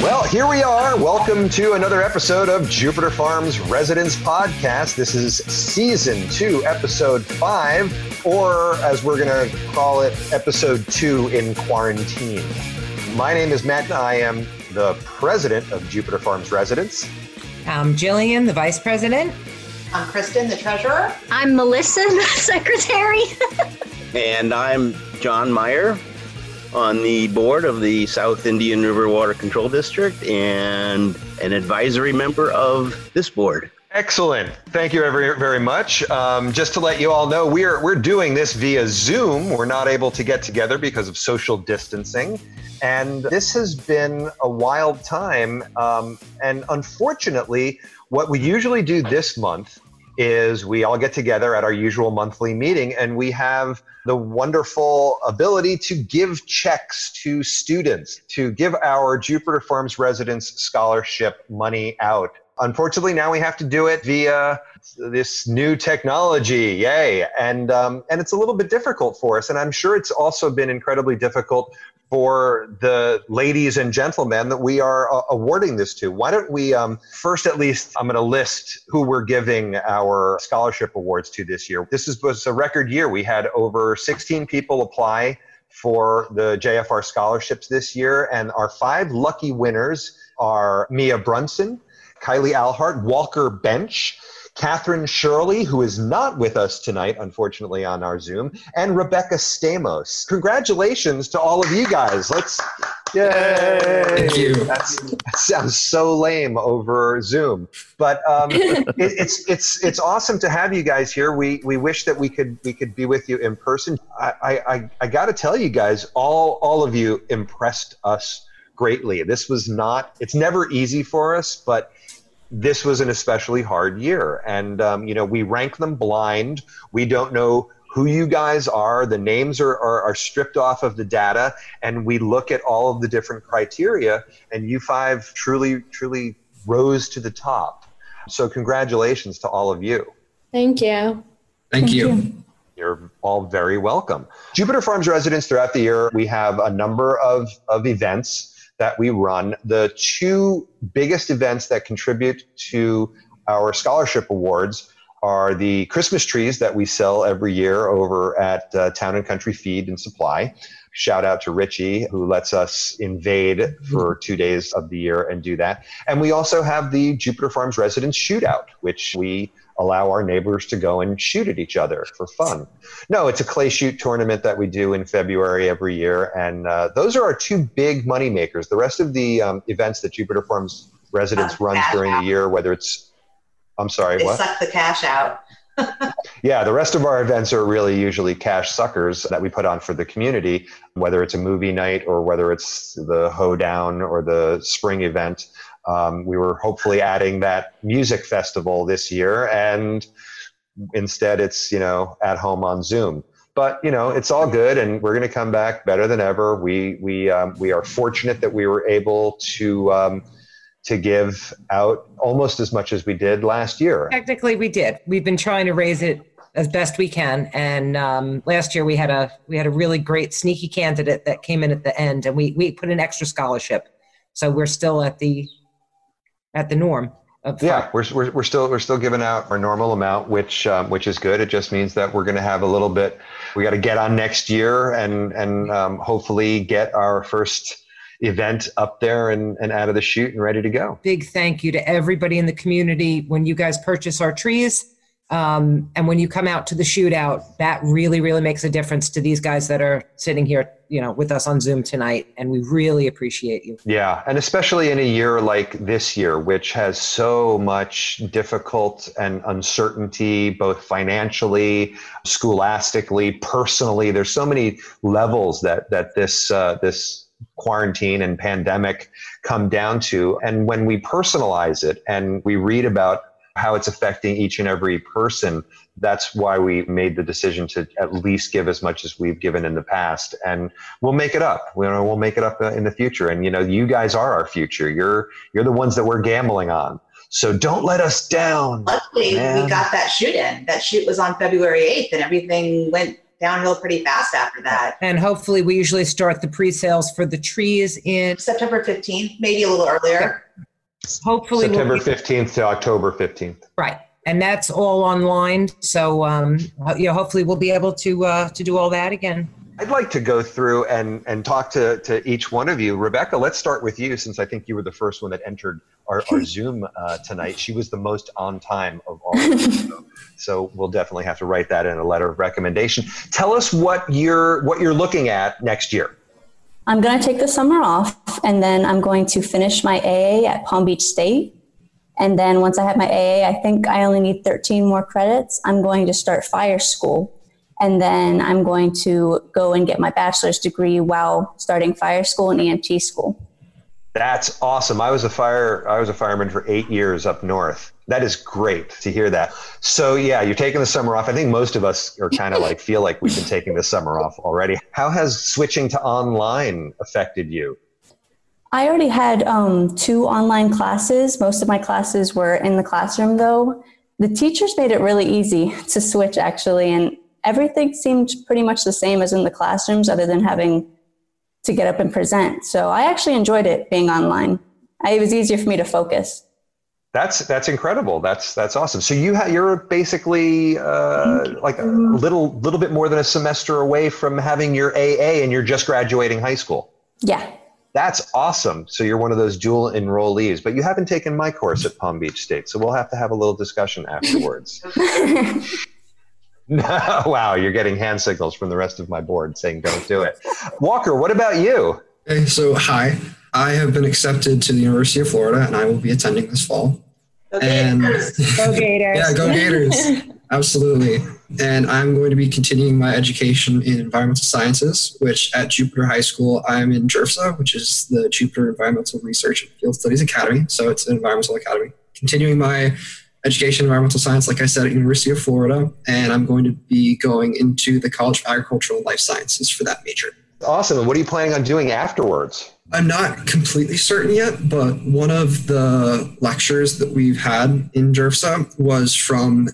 Well, here we are. Welcome to another episode of Jupiter Farms Residents Podcast. This is season two, episode five, or as we're going to call it, episode two in quarantine. My name is Matt, and I am the president of Jupiter Farms Residents. I'm Jillian, the vice president. I'm Kristen, the treasurer. I'm Melissa, the secretary. and I'm John Meyer on the board of the South Indian River Water Control District and an advisory member of this board. Excellent. Thank you very, very much. Um, just to let you all know, we're we're doing this via Zoom. We're not able to get together because of social distancing, and this has been a wild time. Um, and unfortunately, what we usually do this month is we all get together at our usual monthly meeting and we have the wonderful ability to give checks to students, to give our Jupiter Farms residents scholarship money out. Unfortunately, now we have to do it via this new technology. Yay! And um, and it's a little bit difficult for us, and I'm sure it's also been incredibly difficult for the ladies and gentlemen that we are uh, awarding this to. Why don't we um, first, at least, I'm going to list who we're giving our scholarship awards to this year. This is, was a record year. We had over 16 people apply for the JFR scholarships this year, and our five lucky winners are Mia Brunson, Kylie Alhart, Walker Bench, Catherine Shirley, who is not with us tonight, unfortunately, on our Zoom, and Rebecca Stamos. Congratulations to all of you guys. Let's, yay! Thank you. That's, that sounds so lame over Zoom, but um, it, it's it's it's awesome to have you guys here. We we wish that we could we could be with you in person. I I, I got to tell you guys, all all of you impressed us greatly. This was not. It's never easy for us, but this was an especially hard year. And, um, you know, we rank them blind. We don't know who you guys are. The names are, are, are, stripped off of the data. And we look at all of the different criteria. And you five truly, truly rose to the top. So, congratulations to all of you. Thank you. Thank, Thank you. you. You're all very welcome. Jupiter Farms residents throughout the year, we have a number of, of events that we run. The two biggest events that contribute to our scholarship awards are the Christmas trees that we sell every year over at uh, Town and Country Feed and Supply. Shout out to Richie, who lets us invade for two days of the year and do that. And we also have the Jupiter Farms Residents Shootout, which we allow our neighbors to go and shoot at each other for fun. No, it's a clay shoot tournament that we do in February every year, and uh, those are our two big money makers. The rest of the um, events that Jupiter Farms residents uh, runs during out. the year, whether it's, I'm sorry, they what? suck the cash out. Yeah, the rest of our events are really usually cash suckers that we put on for the community, whether it's a movie night or whether it's the hoedown or the spring event. Um, we were hopefully adding that music festival this year, and instead it's you know at home on Zoom. But you know it's all good, and we're going to come back better than ever. We we um, we are fortunate that we were able to. Um, to give out almost as much as we did last year. Technically, we did. We've been trying to raise it as best we can, and um, last year we had a we had a really great sneaky candidate that came in at the end, and we we put an extra scholarship. So we're still at the at the norm. yeah, we're, we're, we're still we're still giving out our normal amount, which um, which is good. It just means that we're going to have a little bit. We got to get on next year and and um, hopefully get our first event up there and, and out of the chute and ready to go. Big thank you to everybody in the community when you guys purchase our trees. Um, and when you come out to the shootout, that really, really makes a difference to these guys that are sitting here, you know, with us on Zoom tonight. And we really appreciate you. Yeah. And especially in a year like this year, which has so much difficult and uncertainty, both financially, scholastically, personally. There's so many levels that, that this, uh, this quarantine and pandemic come down to. And when we personalize it and we read about how it's affecting each and every person. That's why we made the decision to at least give as much as we've given in the past, and we'll make it up. You know, we'll make it up in the future. And you know, you guys are our future. You're you're the ones that we're gambling on. So don't let us down. Luckily, man. we got that shoot in. That shoot was on February 8th, and everything went downhill pretty fast after that. And hopefully, we usually start the pre-sales for the trees in September 15th, maybe a little earlier. hopefully we'll September be- 15th to October 15th. right, and that's all online. So um, you know, hopefully, we'll be able to uh, to do all that again. I'd like to go through and, and talk to, to each one of you. Rebecca, let's start with you since I think you were the first one that entered our, our Zoom uh, tonight. She was the most on time of all of us. So, so we'll definitely have to write that in a letter of recommendation. Tell us what you're what you're looking at next year. I'm going to take the summer off and then I'm going to finish my AA at Palm Beach State. And then once I have my AA, I think I only need 13 more credits. I'm going to start fire school. And then I'm going to go and get my bachelor's degree while starting fire school and EMT school. That's awesome. I was a fire I was a fireman for eight years up north. That is great to hear that. So yeah, you're taking the summer off. I think most of us are kind of like feel like we've been taking the summer off already. How has switching to online affected you? I already had um, two online classes. Most of my classes were in the classroom, though. The teachers made it really easy to switch, actually, and everything seemed pretty much the same as in the classrooms, other than having to get up and present. So I actually enjoyed it being online. It was easier for me to focus. That's that's incredible. That's that's awesome. So you ha- you're basically uh, like a little little bit more than a semester away from having your AA, and you're just graduating high school. Yeah. That's awesome. So you're one of those dual enrollees, but you haven't taken my course at Palm Beach State, so we'll have to have a little discussion afterwards. wow, you're getting hand signals from the rest of my board saying don't do it. Walker, what about you? Okay, so hi. I have been accepted to the University of Florida and I will be attending this fall. Okay. And Go Gators! yeah, go Gators. Absolutely. And I'm going to be continuing my education in environmental sciences, which at Jupiter High School, I'm in JERFSA, which is the Jupiter Environmental Research and Field Studies Academy. So it's an environmental academy. Continuing my education in environmental science, like I said, at University of Florida. And I'm going to be going into the College of Agricultural and Life Sciences for that major. Awesome. And what are you planning on doing afterwards? I'm not completely certain yet, but one of the lectures that we've had in JERFSA was from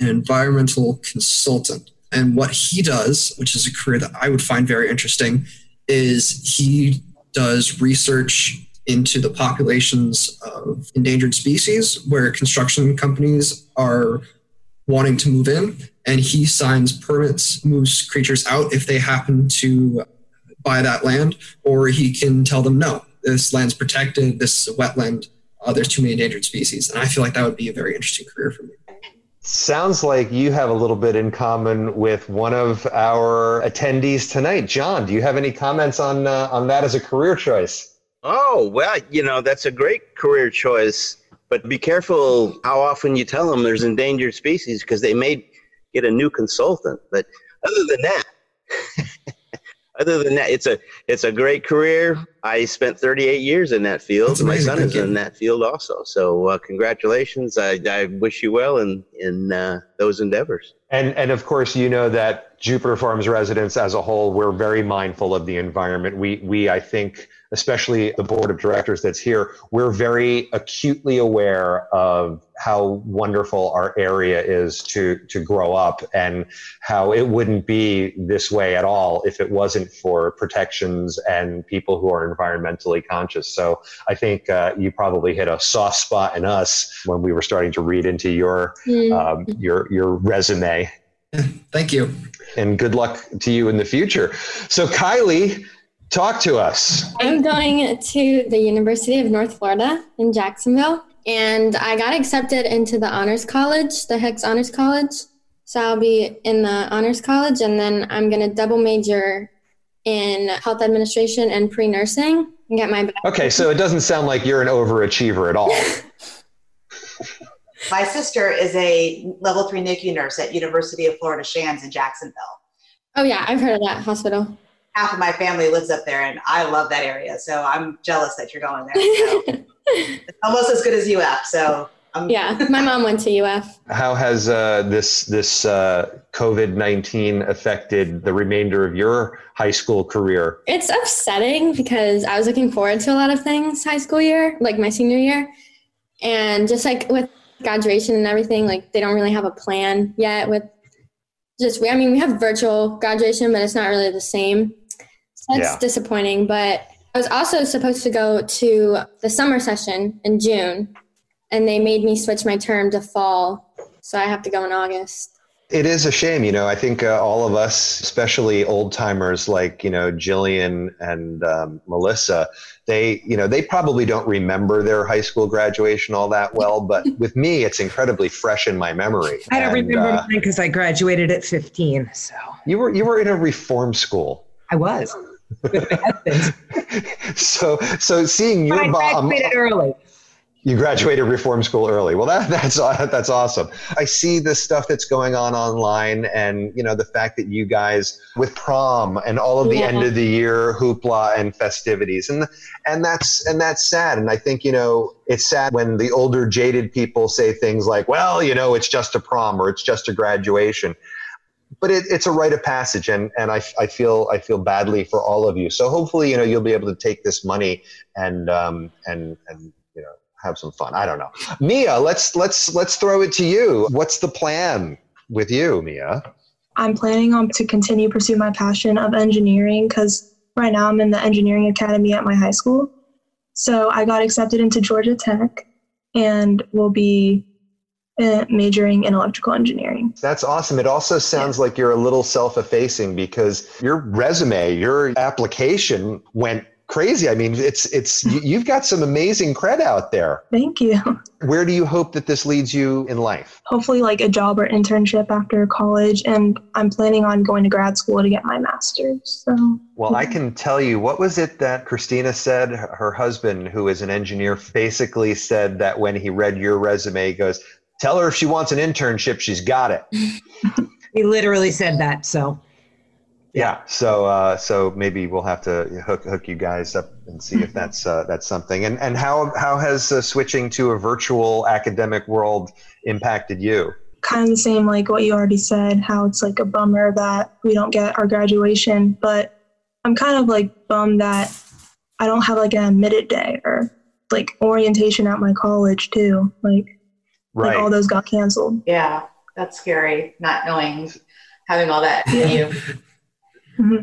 an environmental consultant. And what he does, which is a career that I would find very interesting, is he does research into the populations of endangered species where construction companies are wanting to move in. And he signs permits, moves creatures out if they happen to buy that land, or he can tell them, no, this land's protected, this is a wetland, uh, there's too many endangered species. And I feel like that would be a very interesting career for me. Sounds like you have a little bit in common with one of our attendees tonight. John, do you have any comments on uh, on that as a career choice? Oh, well, you know, that's a great career choice, but be careful how often you tell them there's endangered species because they may get a new consultant. But other than that, other than that, it's a it's a great career. I spent 38 years in that field. That's My son is in that field also. So uh, congratulations. I, I wish you well in in uh, those endeavors. And and of course, you know that Jupiter Farms residents as a whole, we're very mindful of the environment. We we I think, especially the board of directors that's here, we're very acutely aware of how wonderful our area is to to grow up and how it wouldn't be this way at all if it wasn't for protections and people who are environmentally conscious. So I think uh, you probably hit a soft spot in us when we were starting to read into your um, your your resume. Thank you. And good luck to you in the future. So Kylie, talk to us. I'm going to the University of North Florida in Jacksonville, and I got accepted into the Honors College, the Hicks Honors College. So I'll be in the Honors College, and then I'm going to double major in health administration and pre nursing and get my. Okay, so it doesn't sound like you're an overachiever at all. My sister is a level three NICU nurse at University of Florida Shands in Jacksonville. Oh, yeah, I've heard of that hospital. Half of my family lives up there, and I love that area. So I'm jealous that you're going there. So it's almost as good as UF. So I'm yeah, my mom went to UF. How has uh, this this uh, COVID nineteen affected the remainder of your high school career? It's upsetting because I was looking forward to a lot of things high school year, like my senior year. And just like with graduation and everything, like they don't really have a plan yet with just we I mean we have virtual graduation, but it's not really the same. So that's Yeah. disappointing. But I was also supposed to go to the summer session in June, and they made me switch my term to fall, so I have to go in August. It is a shame, you know. I think uh, all of us, especially old timers like you know Jillian and um, Melissa, they you know they probably don't remember their high school graduation all that well. But with me, it's incredibly fresh in my memory. I don't And, remember uh, mine because I graduated at 15. So you were you were in a reform school, I was. With my husband. so so seeing But I your mom. graduated early. You graduated reform school early. Well, that, that's that's awesome. I see the stuff that's going on online, and you know the fact that you guys with prom and all of the Yeah. end of the year hoopla and festivities, and and that's and that's sad. And I think you know it's sad when the older jaded people say things like, "Well, you know, it's just a prom or it's just a graduation." But it, it's a rite of passage, and, and I, I feel I feel badly for all of you. So hopefully, you know, you'll be able to take this money and um, and and you know have some fun. I don't know. Mia, let's let's let's throw it to you. What's the plan with you, Mia? I'm planning on to continue pursue my passion of engineering because right now I'm in the engineering academy at my high school. So I got accepted into Georgia Tech and will be uh, majoring in electrical engineering. That's awesome. It also sounds like you're a little self-effacing because your resume, your application went crazy. I mean, it's it's you- you've got some amazing cred out there. Thank you. Where do you hope that this leads you in life? Hopefully, like a job or internship after college, and I'm planning on going to grad school to get my master's. So Well, I can tell you what was it that Christina said? Her her husband, who is an engineer, basically said that when he read your resume, he goes, "Tell her if she wants an internship, she's got it." He literally said that. So Yeah. So uh, so maybe we'll have to hook hook you guys up and see if that's uh, that's something. And and how how has uh, switching to a virtual academic world impacted you? kind of the same like what you already said how it's like a bummer that we don't get our graduation but i'm kind of like bummed that i don't have like an admitted day or like orientation at my college too like like all those got canceled Yeah, that's scary. Not knowing, having all that in you.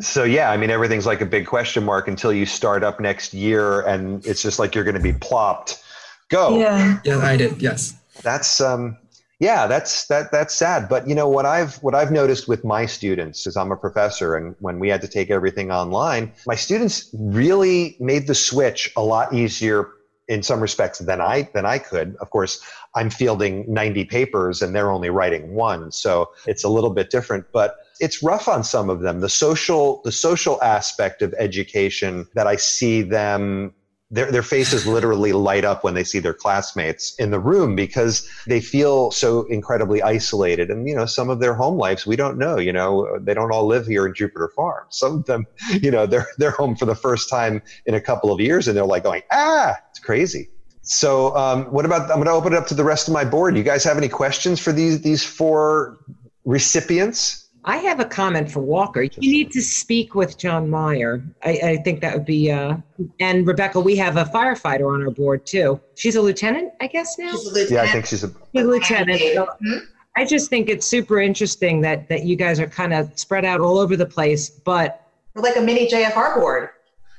So yeah, I mean everything's like a big question mark until you start up next year, and it's just like you're going to be plopped. Go. yeah Yeah, I did. Yes. that's um yeah that's that that's sad but you know what i've what i've noticed with my students is i'm a professor and when we had to take everything online my students really made the switch a lot easier in some respects than i than i could of course i'm fielding 90 papers and they're only writing one so it's a little bit different but it's rough on some of them. The social the social aspect of education that i see them their, their faces literally light up when they see their classmates in the room because they feel so incredibly isolated. And you know some of their home lives we don't know you know they don't all live here in jupiter farm. Some of them you know they're they're home for the first time in a couple of years and they're like going ah it's crazy. So um, what about i'm going to open it up to the rest of my board. You guys have any questions for these these four recipients I have a comment for Walker. You need to speak with John Meyer. I, I think that would be, uh, and Rebecca, we have a firefighter on our board too. She's a lieutenant, I guess now. She's a lieutenant. yeah i think she's a She's a lieutenant. So Hmm? I just think it's super interesting that that you guys are kind of spread out all over the place, but We're like a mini JFR board.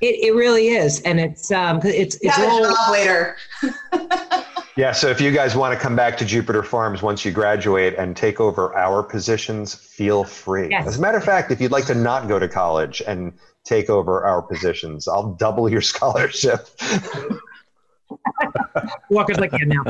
it, it really is, and it's um 'cause it's it's have a all job later. Yeah, so if you guys want to come back to Jupiter Farms once you graduate and take over our positions, feel free. Yes. As a matter of fact, if you'd like to not go to college and take over our positions, I'll double your scholarship. Walker's like yeah now.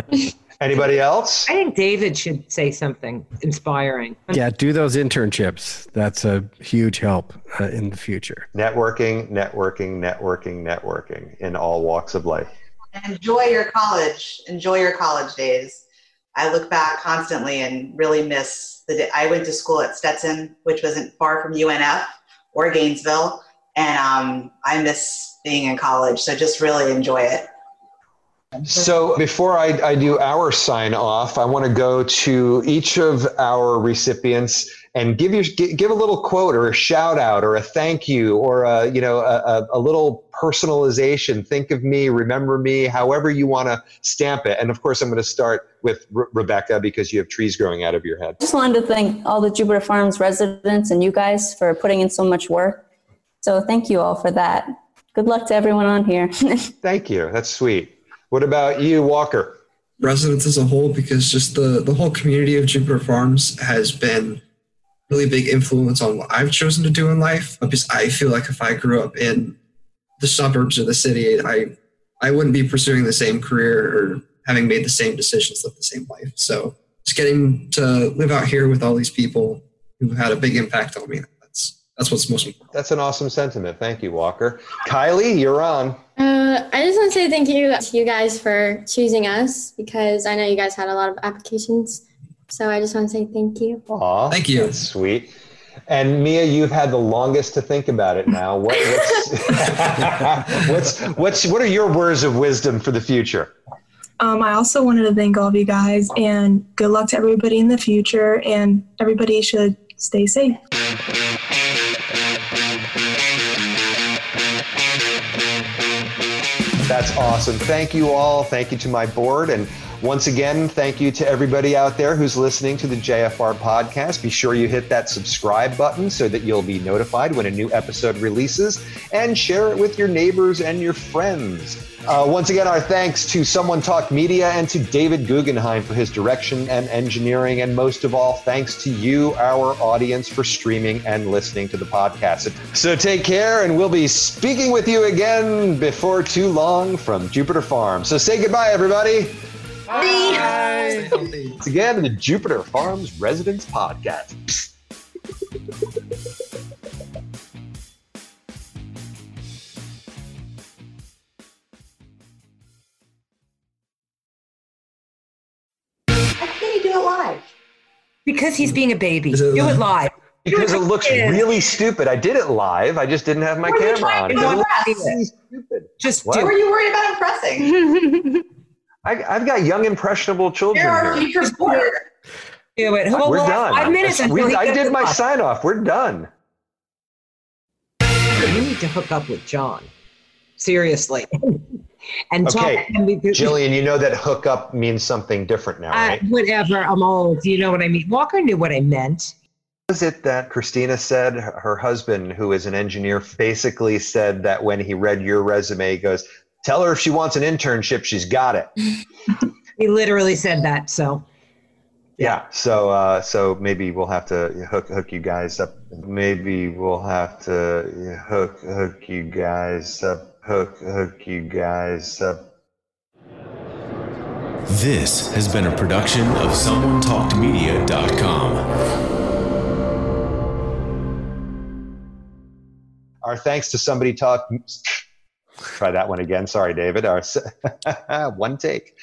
Anybody else? I think David should say something inspiring. Yeah, do those internships. That's a huge help uh, in the future. Networking, networking, networking, networking in all walks of life. Enjoy your college. Enjoy your college days. I look back constantly and really miss the day. I went to school at Stetson, which wasn't far from UNF or Gainesville, and um, I miss being in college. So just really enjoy it. So before I, I do our sign off, I want to go to each of our recipients and give your give a little quote or a shout out or a thank you or a you know a, a little personalization. Think of me, remember me, however you want to stamp it. And of course, I'm going to start with Re- Rebecca because you have trees growing out of your head. Just wanted to thank all the Jupiter Farms residents and you guys for putting in so much work. So thank you all for that. Good luck to everyone on here. thank you. That's sweet. What about you, Walker? Residents as a whole, because just the, the whole community of Jupiter Farms has been really big influence on what I've chosen to do in life. Because I feel like if I grew up in the suburbs or the city, I I wouldn't be pursuing the same career or having made the same decisions, live the same life. So just getting to live out here with all these people who had a big impact on me. That's that's what's most important. That's an awesome sentiment. Thank you, Walker. Kylie, you're on. Uh, I just want to say thank you to you guys for choosing us because I know you guys had a lot of applications. So I just want to say thank you. Aw, Thank you. That's sweet. And Mia, you've had the longest to think about it now. What, what's, what's, what's, what are your words of wisdom for the future? Um, I also wanted to thank all of you guys and good luck to everybody in the future. And everybody should stay safe. That's awesome. Thank you all. Thank you to my board. And once again, thank you to everybody out there who's listening to the JFR podcast. Be sure you hit that subscribe button so that you'll be notified when a new episode releases and share it with your neighbors and your friends. Uh, once again, our thanks to Someone Talk Media and to David Guggenheim for his direction and engineering. And most of all, thanks to you, our audience, for streaming and listening to the podcast. So take care, and we'll be speaking with you again before too long from Jupiter Farm. So say goodbye, everybody. Bye. Once again, the Jupiter Farms Residents Podcast. Why can't you do it live? Because he's being a baby. It Do it live? live. Because it looks Yeah. really stupid. I did it live. I just didn't have my What camera on. to It looks really stupid. Just What? What do were you worried about impressing? I, I've got young, impressionable children You're here. future reporter. Do it. Well, We're we'll done. Five minutes We- I did my bus. sign off. We're done. You need to hook up with John. Seriously. and talk Okay, and we- Jillian, you know that hookup means something different now, Uh, right? whatever. I'm old. You know what I mean. Walker knew what I meant. was it that Christina said her her husband, who is an engineer, basically said that when he read your resume, he goes, Tell her if she wants an internship, she's got it. He literally said that. So Yeah. So uh, so maybe we'll have to hook hook you guys up. Maybe we'll have to hook hook you guys up. Hook hook you guys up. This has been a production of SomeoneTalkedMedia.com. Our thanks to somebody talk. Try that one again. Sorry, David. Our one take.